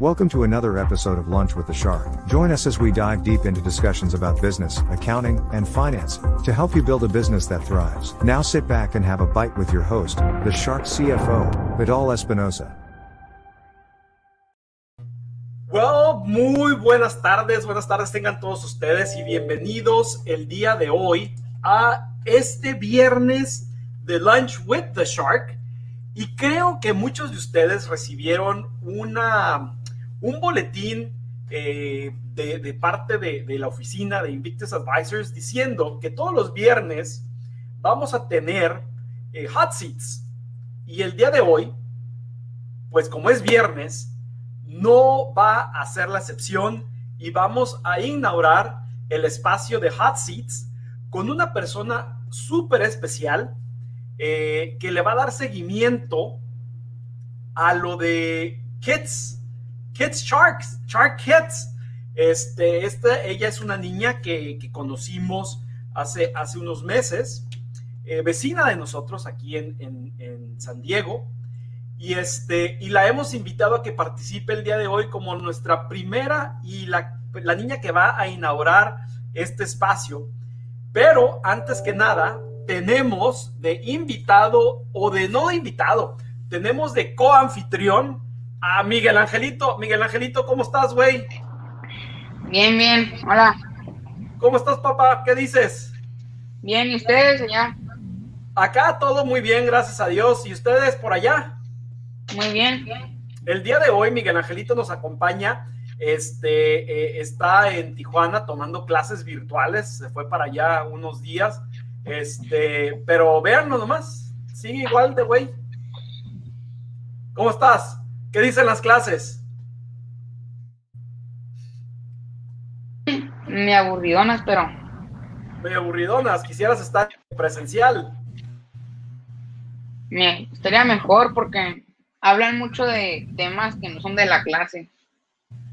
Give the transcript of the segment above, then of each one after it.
Welcome to another episode of Lunch with the Shark. Join us as we dive deep into discussions about business, accounting, and finance to help you build a business that thrives. Now sit back and have a bite with your host, the Shark CFO, Vidal Espinosa. Well, muy buenas tardes, buenas tardes tengan todos ustedes y bienvenidos el día de hoy a este viernes de Lunch with the Shark. Y creo que muchos de ustedes recibieron una, un boletín eh, de, parte de, la oficina de Invictus Advisors diciendo que todos los viernes vamos a tener eh, hot seats. Y el día de hoy, pues como es viernes, no va a ser la excepción y vamos a inaugurar el espacio de hot seats con una persona súper especial eh, que le va a dar seguimiento a lo de Kids, Kids Sharks, Shark Kids. Este, esta, ella es una niña que, conocimos hace, unos meses, eh, vecina de nosotros aquí en, en, San Diego. Y, este, y la hemos invitado a que participe el día de hoy como nuestra primera y la, la niña que va a inaugurar este espacio. Pero antes que nada, tenemos de invitado o de no invitado, tenemos de coanfitrión a Miguel Angelito. Miguel Angelito, ¿cómo estás, güey? Bien, bien, hola. ¿Cómo estás, papá? ¿Qué dices? Bien, ¿y ustedes allá? Acá todo muy bien, gracias a Dios. ¿Y ustedes por allá? Muy bien. El día de hoy Miguel Angelito nos acompaña. Este eh, está en Tijuana tomando clases virtuales. Se fue para allá unos días. Este, pero véanlo nomás, sigue igual de güey. ¿Cómo estás? ¿Qué dicen las clases? Me aburridonas, pero. Me aburridonas, quisieras estar presencial. Me estaría mejor porque hablan mucho de temas que no son de la clase.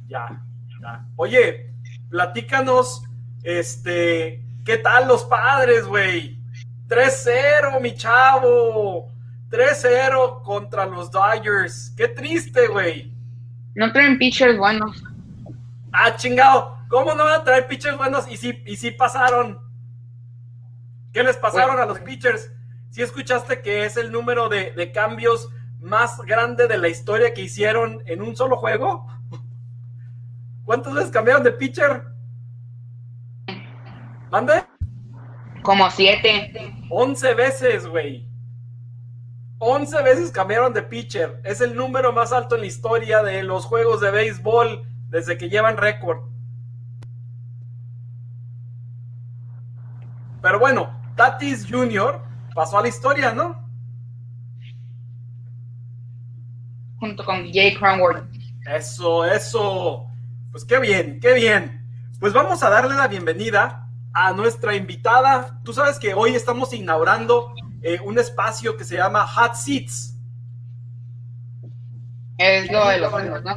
Ya, ya. Oye, platícanos, este, ¿Qué tal los padres, güey? 3-0, mi chavo. 3-0 contra los Dodgers. Qué triste, güey. No traen pitchers buenos. Ah, chingado. ¿Cómo no van a traer pitchers buenos? Y sí, y sí pasaron. ¿Qué les pasaron a los pitchers? ¿Sí escuchaste que es el número de, de cambios más grande de la historia que hicieron en un solo juego? ¿Cuántas veces cambiaron de pitcher? ¿Mande? Como siete. Once veces, güey. Once veces cambiaron de pitcher. Es el número más alto en la historia de los juegos de béisbol desde que llevan récord. Pero bueno, Tatis Jr. pasó a la historia, ¿no? Junto con Jay Cronworth. Eso, eso. Pues qué bien, qué bien. Pues vamos a darle la bienvenida a nuestra invitada. Tú sabes que hoy estamos inaugurando eh, un espacio que se llama Hot Seats. Es lo de los ¿no?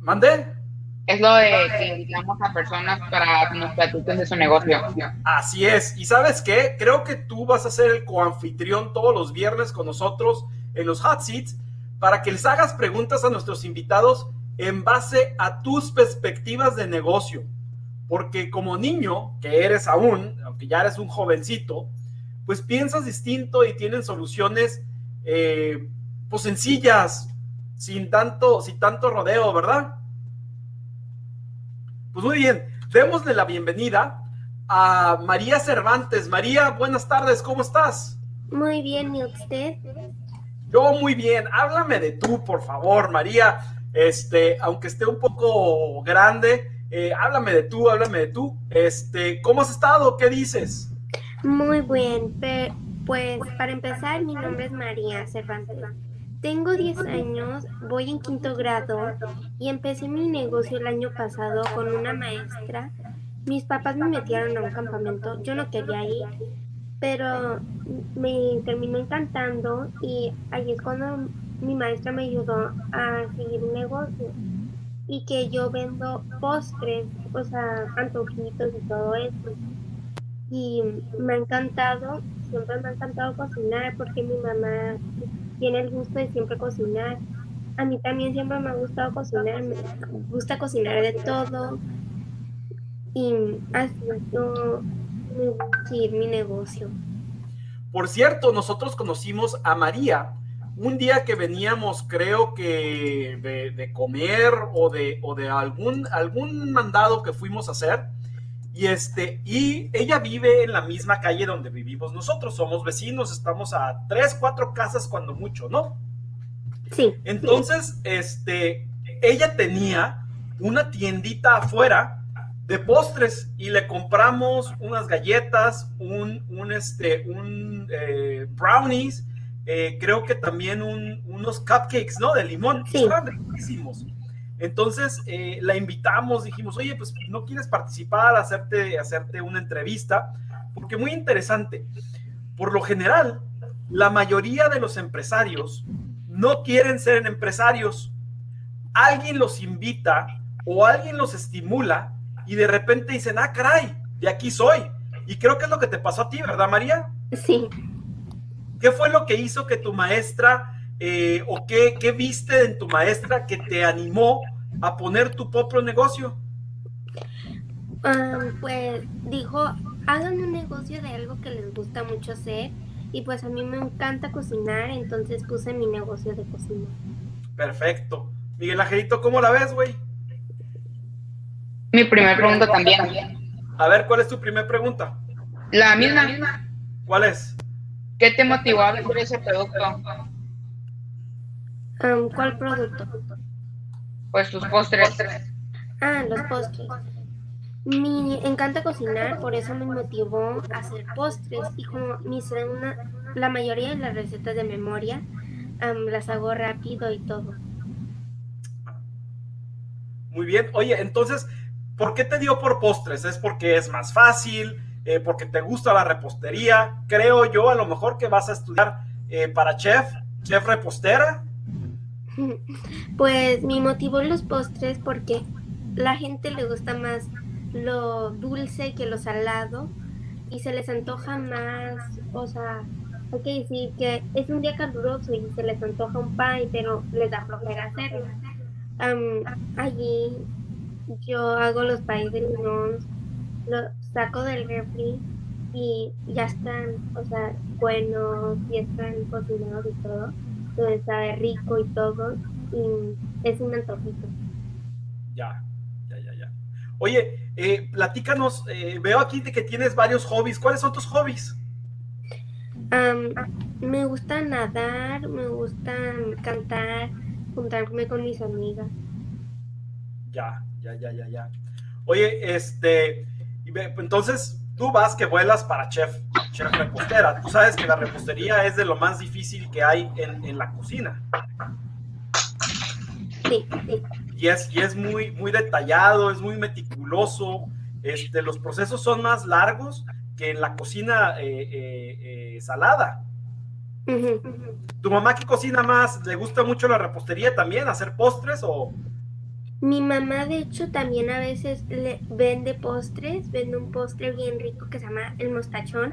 ¿Mande? Es lo de que invitamos a personas para que nos platiquen de su negocio. Así es. ¿Y sabes qué? Creo que tú vas a ser el coanfitrión todos los viernes con nosotros en los Hot Seats para que les hagas preguntas a nuestros invitados en base a tus perspectivas de negocio porque como niño que eres aún, aunque ya eres un jovencito, pues piensas distinto y tienen soluciones eh, pues sencillas, sin tanto, sin tanto rodeo, ¿verdad? Pues muy bien, démosle la bienvenida a María Cervantes. María, buenas tardes, ¿cómo estás? Muy bien, ¿y usted? Yo muy bien, háblame de tú, por favor, María. Este, aunque esté un poco grande, eh, háblame de tú, háblame de tú. Este, ¿cómo has estado? ¿Qué dices? Muy bien, pues para empezar, mi nombre es María Cervantes. Tengo 10 años, voy en quinto grado y empecé mi negocio el año pasado con una maestra. Mis papás me metieron a un campamento, yo no quería ir, pero me terminó encantando y ahí es cuando mi maestra me ayudó a seguir un negocio y que yo vendo postres, o sea, antojitos y todo eso. Y me ha encantado, siempre me ha encantado cocinar porque mi mamá tiene el gusto de siempre cocinar. a mí también siempre me ha gustado cocinar, me gusta cocinar de todo y me gusta seguir mi negocio. Por cierto, nosotros conocimos a María un día que veníamos, creo que de, de comer o de, o de algún, algún mandado que fuimos a hacer. Y, este, y ella vive en la misma calle donde vivimos nosotros. Somos vecinos, estamos a tres, cuatro casas cuando mucho, ¿no? Sí. Entonces, este, ella tenía una tiendita afuera de postres y le compramos unas galletas, un, un este, un eh, brownies, eh, creo que también un- unos cupcakes, ¿no? De limón. Sí. Estaban riquísimos. Entonces eh, la invitamos, dijimos, oye, pues no quieres participar, hacerte, hacerte una entrevista, porque muy interesante. Por lo general, la mayoría de los empresarios no quieren ser empresarios. Alguien los invita o alguien los estimula y de repente dicen, ah, caray, de aquí soy. Y creo que es lo que te pasó a ti, ¿verdad, María? Sí. ¿Qué fue lo que hizo que tu maestra eh, o qué, qué viste en tu maestra que te animó a poner tu propio negocio? Ah, pues dijo, hagan un negocio de algo que les gusta mucho hacer y pues a mí me encanta cocinar, entonces puse mi negocio de cocina. Perfecto. Miguel Angelito, ¿cómo la ves, güey? Mi primera pregunta también. A ver, ¿cuál es tu primera pregunta? La misma. ¿Cuál es? ¿Qué te motivó a vender ese producto? ¿Cuál producto? Pues tus postres. Ah, los postres. Me encanta cocinar, por eso me motivó a hacer postres y como me sé una, la mayoría de las recetas de memoria, las hago rápido y todo. Muy bien. Oye, entonces, ¿por qué te dio por postres? ¿Es porque es más fácil? Eh, ¿Porque te gusta la repostería? Creo yo a lo mejor que vas a estudiar eh, para chef, chef repostera. Pues me motivó los postres porque la gente le gusta más lo dulce que lo salado y se les antoja más, o sea, hay que decir que es un día caluroso y se les antoja un pie, pero les da flojera hacerlo. Am, allí yo hago los pies de limón, los saco del refri y ya están, o sea, buenos y están cocinados y todo donde sabe rico y todo, y es un antojito. Ya, ya, ya, ya. Oye, eh, platícanos, eh, veo aquí de que tienes varios hobbies. ¿Cuáles son tus hobbies? Am, me gusta nadar, me gusta cantar, juntarme con mis amigas. Ya, ya, ya, ya, ya. Oye, este, ve- entonces tú vas que vuelas para chef, chef repostera. Tú sabes que la repostería es de lo más difícil que hay en, en la cocina. Sí, sí, Y es, y es muy, muy detallado, es muy meticuloso. Este, los procesos son más largos que en la cocina eh, eh, eh, salada. ¿Tu mamá qué cocina más? ¿Le gusta mucho la repostería también? ¿Hacer postres o...? Mi mamá, de hecho, también a veces le vende postres, vende un postre bien rico que se llama el mostachón,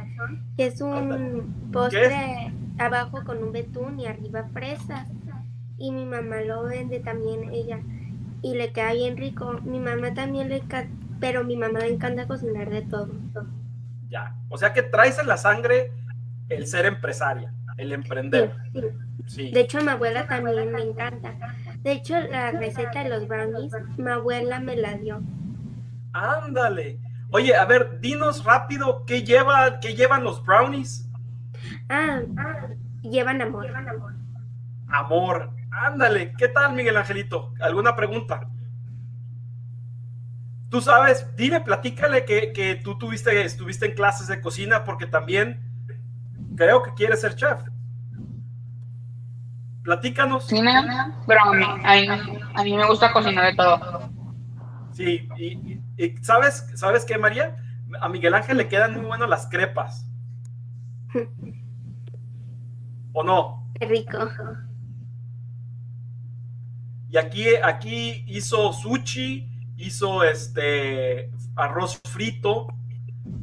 que es un postre abajo con un betún y arriba fresas. Y mi mamá lo vende también ella y le queda bien rico. Mi mamá también le encanta, pero mi mamá le encanta cocinar de todo. Ya. O sea que traes en la sangre el ser empresaria, el Sí, emprender. sí. Sí. De hecho, a mi abuela también le encanta. De hecho, la receta de los brownies, mi abuela me la dio. Ándale. Oye, a ver, dinos rápido qué lleva, qué llevan los brownies. Ah, llevan amor. Amor. Ándale. ¿Qué tal, Miguel Angelito? ¿Alguna pregunta? Tú sabes, dime, platícale que, que tú tuviste, estuviste en clases de cocina porque también creo que quieres ser chef. Platícanos. Sí, pero a mí, a, mí, a mí me gusta cocinar de todo. Sí, y, ¿sabes, ¿sabes qué, María? A Miguel Ángel le quedan muy buenas las crepas. ¿O no? Qué rico. Y aquí, aquí hizo sushi, hizo este arroz frito,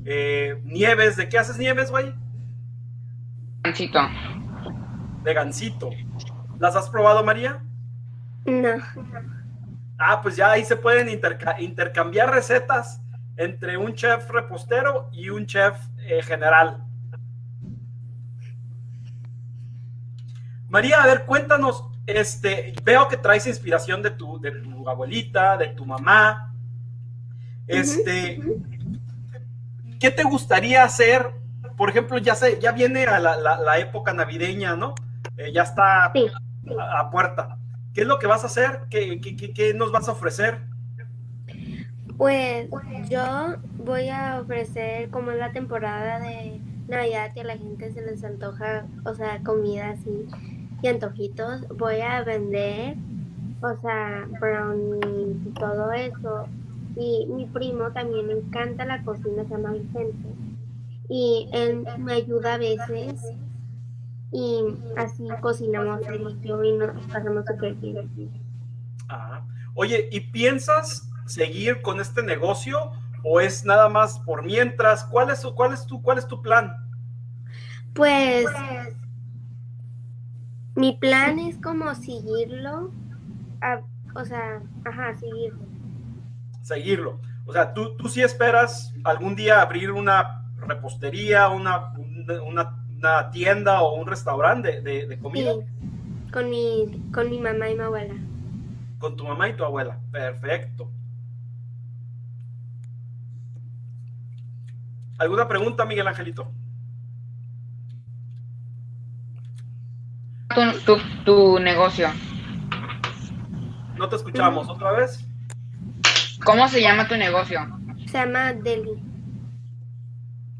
eh, nieves. ¿De qué haces nieves, güey? Pancito. De gansito. ¿Las has probado, María? No. Ah, pues ya ahí se pueden intercambiar recetas entre un chef repostero y un chef eh, general. María, a ver, cuéntanos, este, veo que traes inspiración de tu, de tu abuelita, de tu mamá. Este, ¿qué te gustaría hacer? Por ejemplo, ya se, ya viene a la, época navideña, ¿no? Eh, ya está a, puerta. ¿Qué es lo que vas a hacer? ¿Qué, qué nos vas a ofrecer? Pues yo voy a ofrecer, como es la temporada de Navidad y a la gente se les antoja, o sea, comidas y, y antojitos, voy a vender, o sea, brownies y todo eso. Y mi primo también le encanta la cocina, se llama Vicente. Y él me ayuda a veces y así cocinamos y yo y nos pasamos súper bien. Ah. Oye, ¿y piensas seguir con este negocio o es nada más por mientras? ¿Cuál es, cuál es, tu, cuál es tu plan? Pues mi plan es como seguirlo, o sea, ajá, seguirlo. Seguirlo. O sea, ¿tú, tú sí esperas algún día abrir una repostería, una, una, tienda o un restaurante de, de, comida? con mi, con mi mamá y mi abuela. Con tu mamá y tu abuela. Perfecto. ¿Alguna pregunta, Miguel Angelito? Tu, negocio. No te escuchamos, ¿otra vez? ¿Cómo se llama tu negocio? Se llama Deli.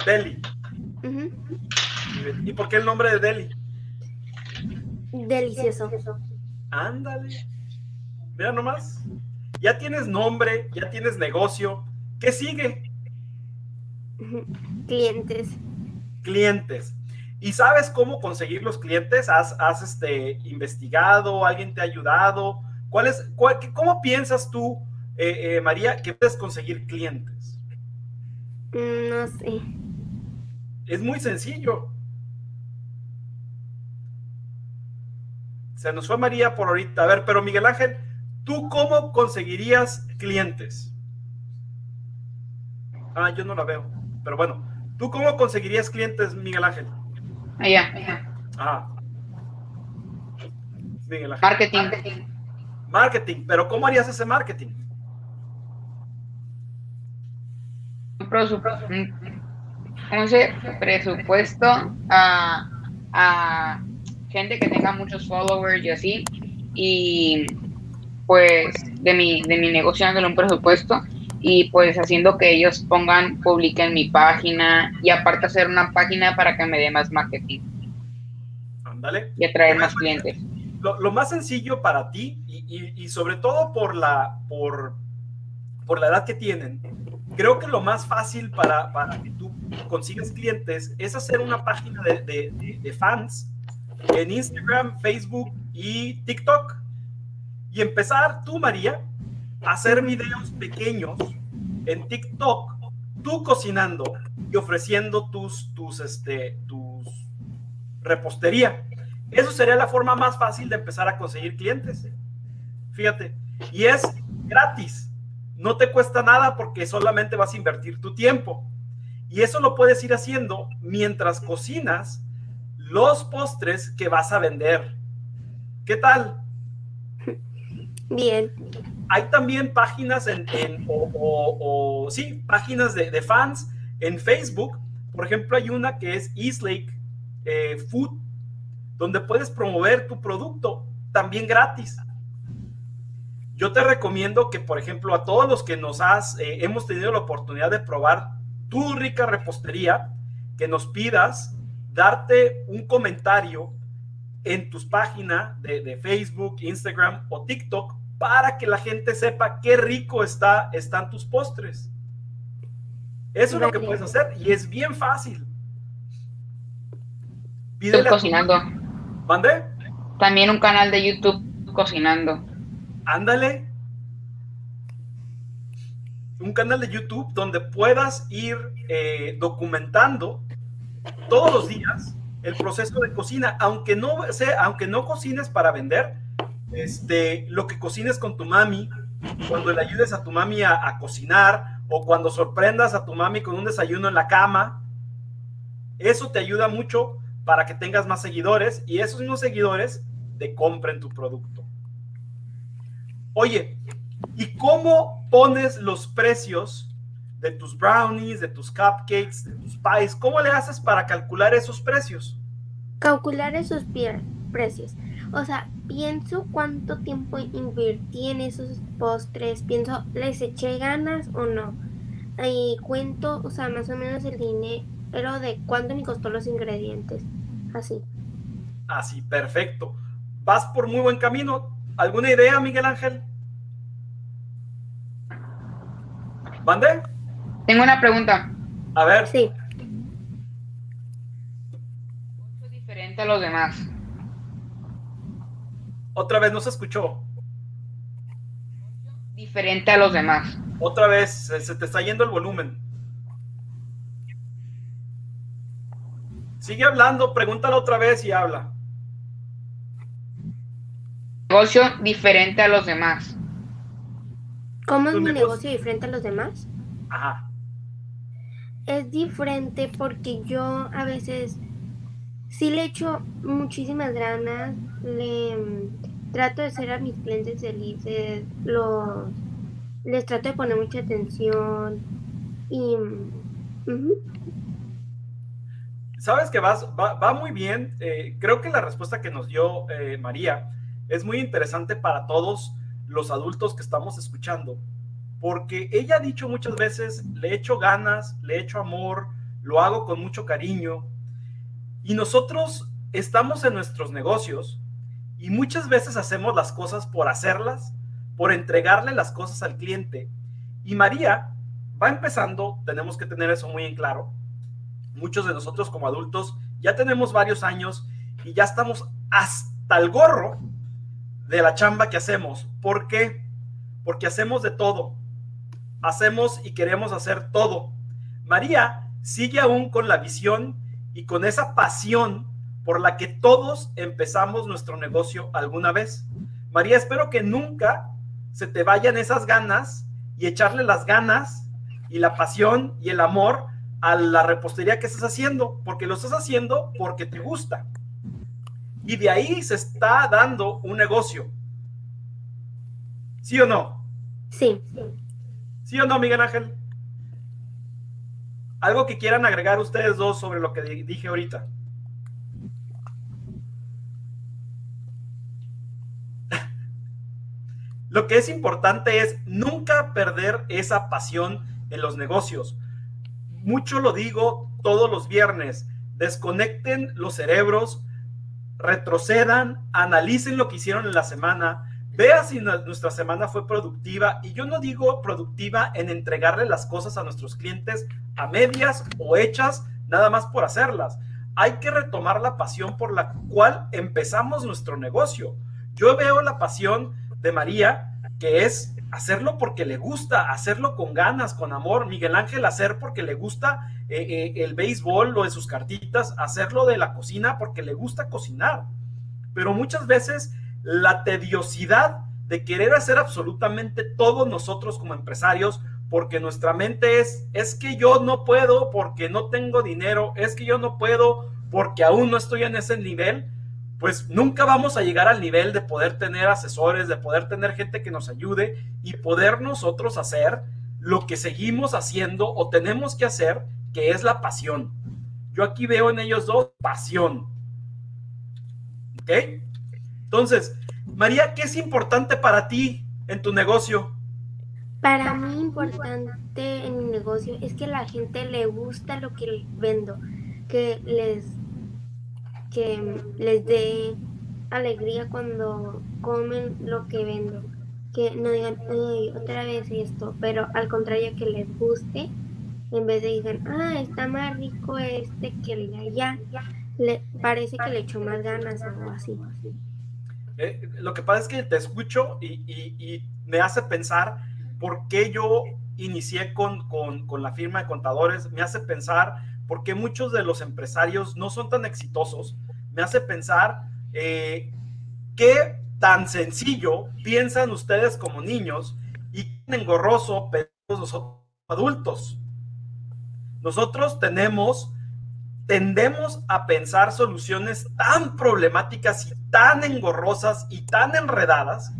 Deli. ¿Y por qué el nombre de Deli? Delicioso. Ándale. Mira nomás. Ya tienes nombre, ya tienes negocio. ¿Qué sigue? Clientes. Clientes. ¿Y sabes cómo conseguir los clientes? ¿Has, este, investigado? ¿Alguien te ha ayudado? ¿Cuál es, ¿Cómo piensas tú, eh, eh, María, que puedes conseguir clientes? No sé. Es muy sencillo. Se nos fue María por ahorita. A ver, pero Miguel Ángel, ¿tú cómo conseguirías clientes? Ah, yo no la veo. Pero bueno, ¿tú cómo conseguirías clientes, Miguel Ángel? Allá. allá. Ah. Miguel Ángel. Marketing. Marketing, pero ¿cómo harías ese marketing? Un presupuesto, presupuesto a, a gente que tenga muchos followers y así. Y pues de mi, de mi negocio dándole un presupuesto y pues haciendo que ellos pongan, publiquen mi página y aparte hacer una página para que me dé más marketing. Ándale. Y atraer más clientes. Lo, más sencillo para ti y, sobre todo por la, por, por la edad que tienen, creo que lo más fácil para, para que tú consigas clientes es hacer una página de, de, de fans en Instagram, Facebook y TikTok. Y empezar tú, María, hacer videos pequeños en TikTok, tú cocinando y ofreciendo tus, tus, este, tus repostería. Eso sería la forma más fácil de empezar a conseguir clientes. Fíjate, y es gratis. No te cuesta nada porque solamente vas a invertir tu tiempo. Y eso lo puedes ir haciendo mientras cocinas los postres que vas a vender. ¿Qué tal? Bien hay también páginas en, o, sí, páginas de, fans en Facebook. Por ejemplo, hay una que es Eastlake eh, Food, donde puedes promover tu producto también gratis. Yo te recomiendo que, por ejemplo, a todos los que nos has, eh, hemos tenido la oportunidad de probar tu rica repostería, que nos pidas darte un comentario en tus páginas de, de Facebook, Instagram o TikTok para que la gente sepa qué rico está, están tus postres. Eso es lo que puedes hacer y es bien fácil. Estoy cocinando. ¿Mande? También un canal de YouTube cocinando. Ándale. Un canal de YouTube donde puedas ir eh, documentando todos los días el proceso de cocina, aunque no aunque no cocines para vender, este, lo que cocines con tu mami, cuando le ayudes a tu mami a, a cocinar o cuando sorprendas a tu mami con un desayuno en la cama. Eso te ayuda mucho para que tengas más seguidores y esos mismos seguidores te compren tu producto. Oye, ¿y cómo pones los precios de tus brownies, de tus cupcakes, de tus pies? ¿Cómo le haces para calcular esos precios? Calcular esos precios. O sea, pienso cuánto tiempo invertí en esos postres, pienso, ¿les eché ganas o no? Y cuento, o sea, más o menos el dinero de cuánto me costó los ingredientes. Así. Así, perfecto. Vas por muy buen camino. ¿Alguna idea, Miguel Ángel? ¿Mande? Tengo una pregunta. A ver. Sí. Es diferente a los demás. Otra vez no se escuchó. Diferente a los demás. Otra vez, se, se te está yendo el volumen. Sigue hablando, pregúntalo otra vez y habla. Negocio diferente a los demás. ¿Cómo es mi negocio- negocio diferente a los demás? Ajá. Es diferente porque yo a veces sí le echo muchísimas ganas, le mm, trato de hacer a mis clientes felices, los, les trato de poner mucha atención y mm, Sabes que vas, va, va muy bien. Eh, creo que la respuesta que nos dio eh, María es muy interesante para todos los adultos que estamos escuchando, porque ella ha dicho muchas veces, le echo ganas, le echo amor, lo hago con mucho cariño, y nosotros estamos en nuestros negocios y muchas veces hacemos las cosas por hacerlas, por entregarle las cosas al cliente. Y María va empezando, tenemos que tener eso muy en claro, muchos de nosotros como adultos ya tenemos varios años y ya estamos hasta el gorro de la chamba que hacemos. ¿Por qué? Porque hacemos de todo. Hacemos y queremos hacer todo. María sigue aún con la visión y con esa pasión por la que todos empezamos nuestro negocio alguna vez. María, espero que nunca se te vayan esas ganas y echarle las ganas y la pasión y el amor a la repostería que estás haciendo, porque lo estás haciendo porque te gusta. Y de ahí se está dando un negocio. ¿Sí o no? sí. ¿Sí o no, Miguel Ángel? Algo que quieran agregar ustedes dos sobre lo que di- dije ahorita. Lo que es importante es nunca perder esa pasión en los negocios. Mucho lo digo todos los viernes. Desconecten los cerebros, retrocedan, analicen lo que hicieron en la semana, vea si nu- nuestra semana fue productiva. Y yo no digo productiva en entregarle las cosas a nuestros clientes a medias o hechas nada más por hacerlas. Hay que retomar la pasión por la cual empezamos nuestro negocio. Yo veo la pasión de María, que es hacerlo porque le gusta, hacerlo con ganas, con amor. Miguel Ángel, hacer porque le gusta eh, eh, el béisbol, lo de sus cartitas, hacerlo de la cocina porque le gusta cocinar. Pero muchas veces la tediosidad de querer hacer absolutamente todo nosotros como empresarios, porque nuestra mente es, es que yo no puedo porque no tengo dinero, es que yo no puedo porque aún no estoy en ese nivel, pues nunca vamos a llegar al nivel de poder tener asesores, de poder tener gente que nos ayude y poder nosotros hacer lo que seguimos haciendo o tenemos que hacer, que es la pasión. Yo aquí veo en ellos dos pasión. ¿Ok? Entonces, María, ¿qué es importante para ti en tu negocio? Para mí importante en mi negocio es que la gente le gusta lo que vendo, que les que les dé alegría cuando comen lo que vendo, que no digan, "Ay, otra vez esto, pero al contrario que les guste, en vez de digan, ah, está más rico este que el de allá, le parece que le echó más ganas o algo así. Eh, lo que pasa es que te escucho y, me hace pensar por qué yo inicié con, con- la firma de contadores, me hace pensar por qué muchos de los empresarios no son tan exitosos, me hace pensar eh, qué tan sencillo piensan ustedes como niños y engorroso pensamos nosotros adultos. Nosotros tenemos, tendemos a pensar soluciones tan problemáticas y tan engorrosas y tan enredadas,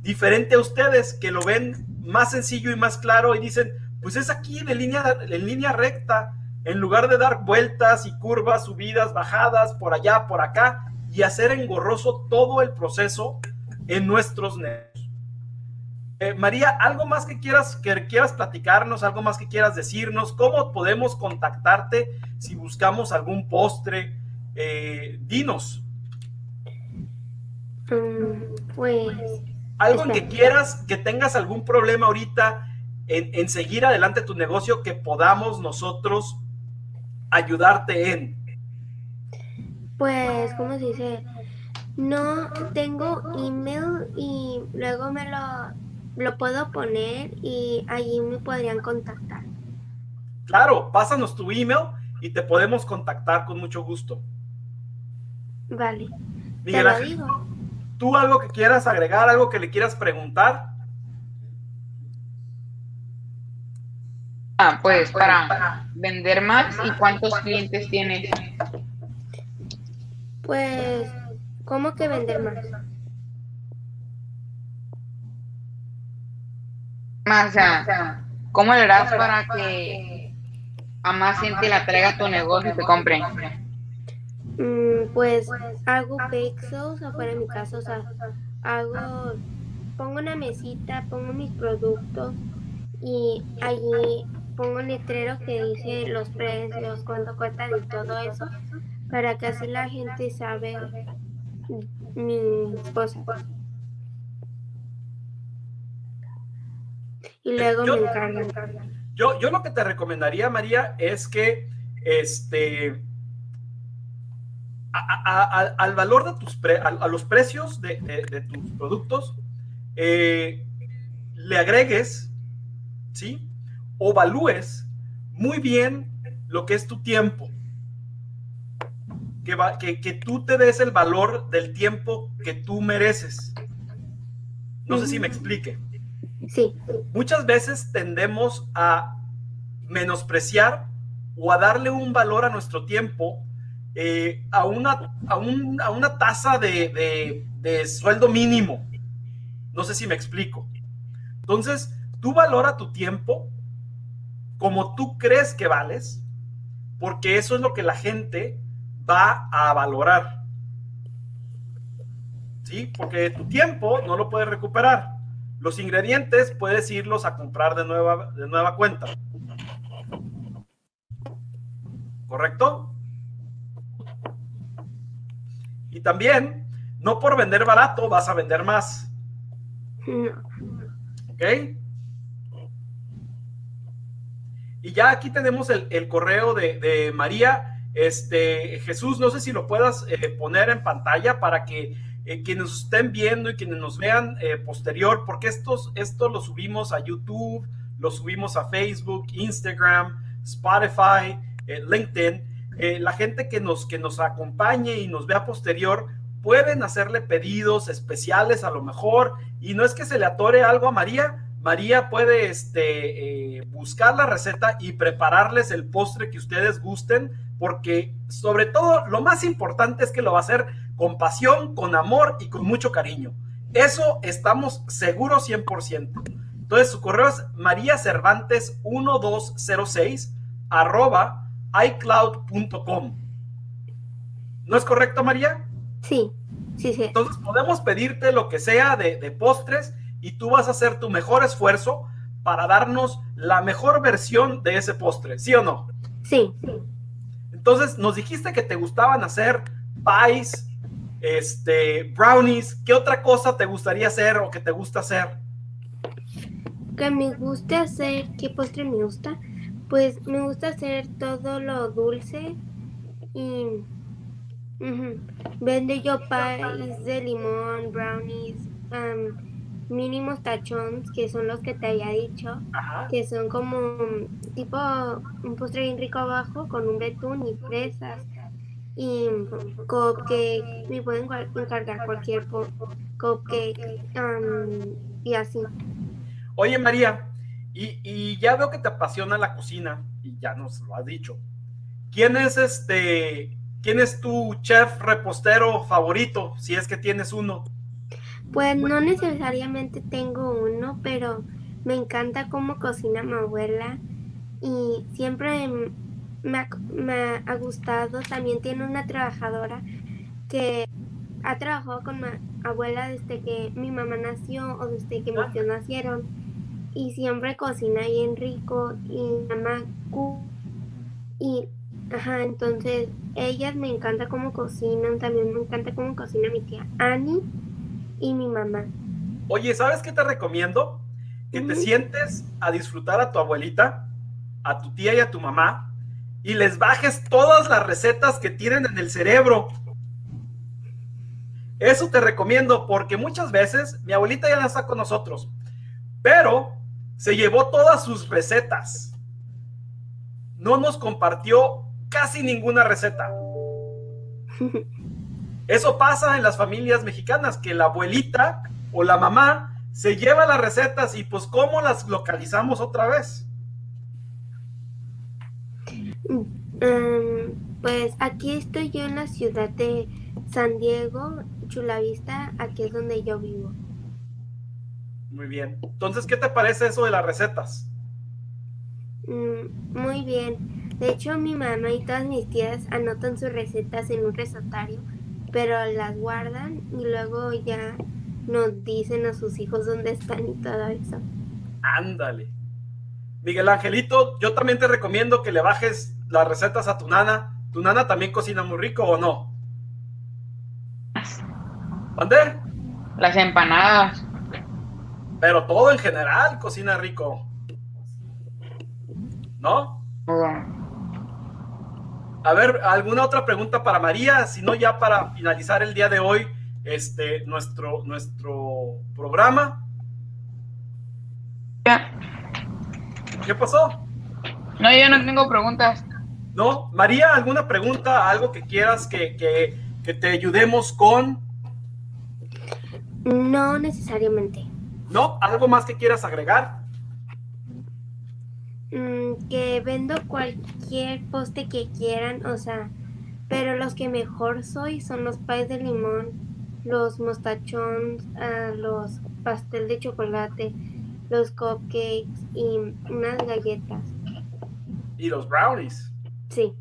diferente a ustedes que lo ven más sencillo y más claro y dicen, pues es aquí de línea, en línea recta, en lugar de dar vueltas y curvas, subidas, bajadas, por allá, por acá, y hacer engorroso todo el proceso en nuestros negocios. Eh, María, ¿algo más que quieras, que quieras platicarnos, algo más que quieras decirnos? ¿Cómo podemos contactarte si buscamos algún postre? Eh, dinos. Mm, pues... Algo en que quieras, que tengas algún problema ahorita en, en seguir adelante tu negocio, que podamos nosotros ayudarte en. Pues, ¿cómo se dice? No tengo email y luego me lo, lo puedo poner y allí me podrían contactar. Claro, pásanos tu email y te podemos contactar con mucho gusto. Vale. Miguel Ángel, ¿tú algo que quieras agregar, algo que le quieras preguntar? Ah, pues para vender más y cuántos clientes tienes. Pues, ¿cómo que vender más? Más, o sea, ¿cómo le harás para que a más gente la traiga tu negocio y te compren? Mm, pues hago pixels afuera de mi casa, o sea, hago, pongo una mesita, pongo mis productos y allí pongo un letrero que dice los precios, cuánto cuesta y todo eso para que así la gente sabe mi esposa. Y luego me encargan. Yo, yo lo que te recomendaría, María, es que este al valor de tus a, los precios de, tus productos eh, le agregues, ¿sí? O valúes muy bien lo que es tu tiempo que, que, tú te des el valor del tiempo que tú mereces. No sé si me explique. Sí. Muchas veces tendemos a menospreciar o a darle un valor a nuestro tiempo eh, a, una, a, una tasa de, de, sueldo mínimo. No sé si me explico. Entonces, tú valora tu tiempo como tú crees que vales, porque eso es lo que la gente va a valorar. ¿Sí? Porque tu tiempo no lo puedes recuperar. Los ingredientes puedes irlos a comprar de nueva, de nueva cuenta. ¿Correcto? Y también, no por vender barato vas a vender más. ¿Ok? Y ya aquí tenemos el, correo de, de María este, Jesús, no sé si lo puedas eh, poner en pantalla para que eh, quienes estén viendo y quienes nos vean eh, posterior, porque estos, esto lo subimos a YouTube, lo subimos a Facebook, Instagram, Spotify, LinkedIn. la gente que nos, que nos acompañe y nos vea posterior pueden hacerle pedidos especiales a lo mejor y no es que se le atore algo a María, María puede este, buscar la receta y prepararles el postre que ustedes gusten porque sobre todo lo más importante es que lo va a hacer con pasión, con amor y con mucho cariño. Eso estamos seguros 100%. Entonces su correo es mariacervantes1206 arroba icloud.com. ¿No es correcto, María? Sí, sí, sí. Entonces podemos pedirte lo que sea de, de postres y tú vas a hacer tu mejor esfuerzo para darnos la mejor versión de ese postre, ¿sí o no? Sí. Entonces, nos dijiste que te gustaban hacer pies, este, brownies. ¿Qué otra cosa te gustaría hacer o que te gusta hacer? Que me gusta hacer, ¿qué postre me gusta? Pues me gusta hacer todo lo dulce y vende yo pies de limón, brownies, mínimos tachones, que son los que te había dicho, que son como tipo un postre bien rico abajo con un betún y fresas. y cupcake, me pueden encargar cualquier cupcake um, y así. Oye María, y, y, ya veo que te apasiona la cocina y ya nos lo has dicho. ¿Quién es este, quién es tu chef repostero favorito, si es que tienes uno? Pues no necesariamente tengo uno, pero me encanta cómo cocina mi abuela y siempre me ha, gustado. También tiene una trabajadora que ha trabajado con mi abuela desde que mi mamá nació o desde que mis tíos nacieron. Y siempre cocina bien rico y mamá y ajá entonces ellas me encanta cómo cocinan también me encanta cómo cocina mi tía Annie y mi mamá. Oye, ¿sabes qué te recomiendo? Que te sientes a disfrutar a tu abuelita, a tu tía y a tu mamá y les bajes todas las recetas que tienen en el cerebro. Eso te recomiendo porque muchas veces mi abuelita ya no está con nosotros, pero se llevó todas sus recetas. No nos compartió casi ninguna receta. Eso pasa en las familias mexicanas, que la abuelita o la mamá se lleva las recetas y pues ¿cómo las localizamos otra vez? Mm, pues aquí estoy yo en la ciudad de San Diego, Chulavista, aquí es donde yo vivo. Muy bien. Entonces, ¿qué te parece eso de las recetas? Mm, muy bien. De hecho, mi mamá y todas mis tías anotan sus recetas en un recetario pero las guardan y luego ya nos dicen a sus hijos dónde están y todo eso. Ándale. Miguel Angelito, yo también te recomiendo que le bajes las recetas a tu nana. ¿Tu nana también cocina muy rico o no? ¿Dónde? Las empanadas. Pero todo en general cocina rico. ¿No? A ver, ¿alguna otra pregunta para María? Si no, ya para finalizar el día de hoy, este, nuestro, nuestro programa. ¿Qué pasó? No, yo no tengo preguntas. ¿No? María, ¿alguna pregunta? ¿Algo que quieras que, que te ayudemos con? No necesariamente. ¿No? ¿Algo más que quieras agregar? Mm, que vendo cualquier poste que quieran, o sea, pero los que mejor soy son los pies de limón, los mostachones, ah, los pastel de chocolate, los cupcakes y unas galletas. ¿Y los brownies? Sí.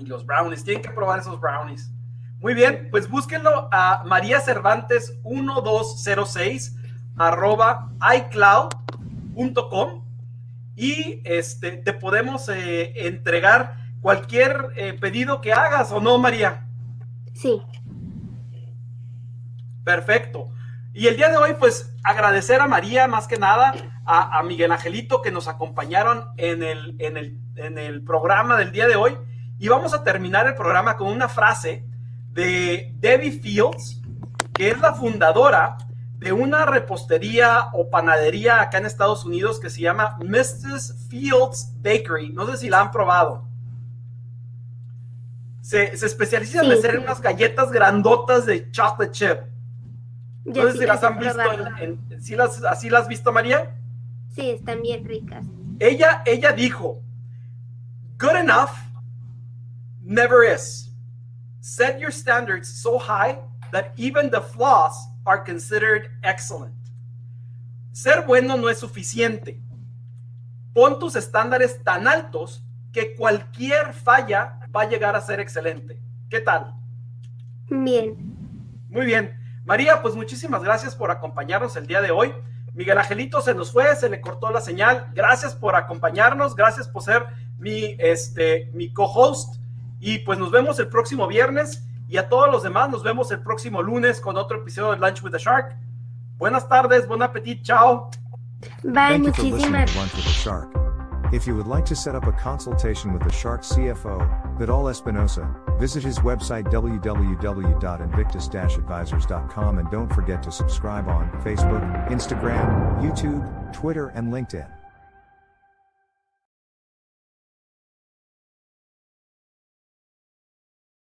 Y los brownies, tienen que probar esos brownies. Muy bien, pues búsquenlo a María Cervantes 1206 arroba iCloud.com y este, te podemos eh, entregar cualquier eh, pedido que hagas o no, María. Sí. Perfecto. Y el día de hoy, pues agradecer a María más que nada, a, Miguel Angelito que nos acompañaron en el, en, el, en el programa del día de hoy. Y vamos a terminar el programa con una frase de Debbie Fields, que es la fundadora de una repostería o panadería acá en Estados Unidos que se llama Mrs. Fields Bakery. No sé si la han probado. Se, se especializa en hacer unas galletas grandotas de chocolate chip. no sé si las han visto. ¿sí las, ¿Así las has visto, María? Sí, están bien ricas. Ella, ella dijo, good enough never is. Set your standards so high that even the flaws are considered excellent. Ser bueno no es suficiente. Pon tus estándares tan altos que cualquier falla va a llegar a ser excelente. ¿Qué tal? Bien. Muy bien. María, pues muchísimas gracias por acompañarnos el día de hoy. Miguel Angelito se nos fue, se le cortó la señal. Gracias por acompañarnos, gracias por ser mi, este, mi co-host. Y pues nos vemos el próximo viernes. Y a todos los demás nos vemos el próximo lunes con otro episodio de Lunch with the Shark. Buenas tardes, buen apetito, chao. Bye, muchísimas. If you would like to set up a consultation with the Shark CFO, Vidal Espinosa, visit his website www.invictus-advisors.com and don't forget to subscribe on Facebook, Instagram, YouTube, Twitter, and LinkedIn.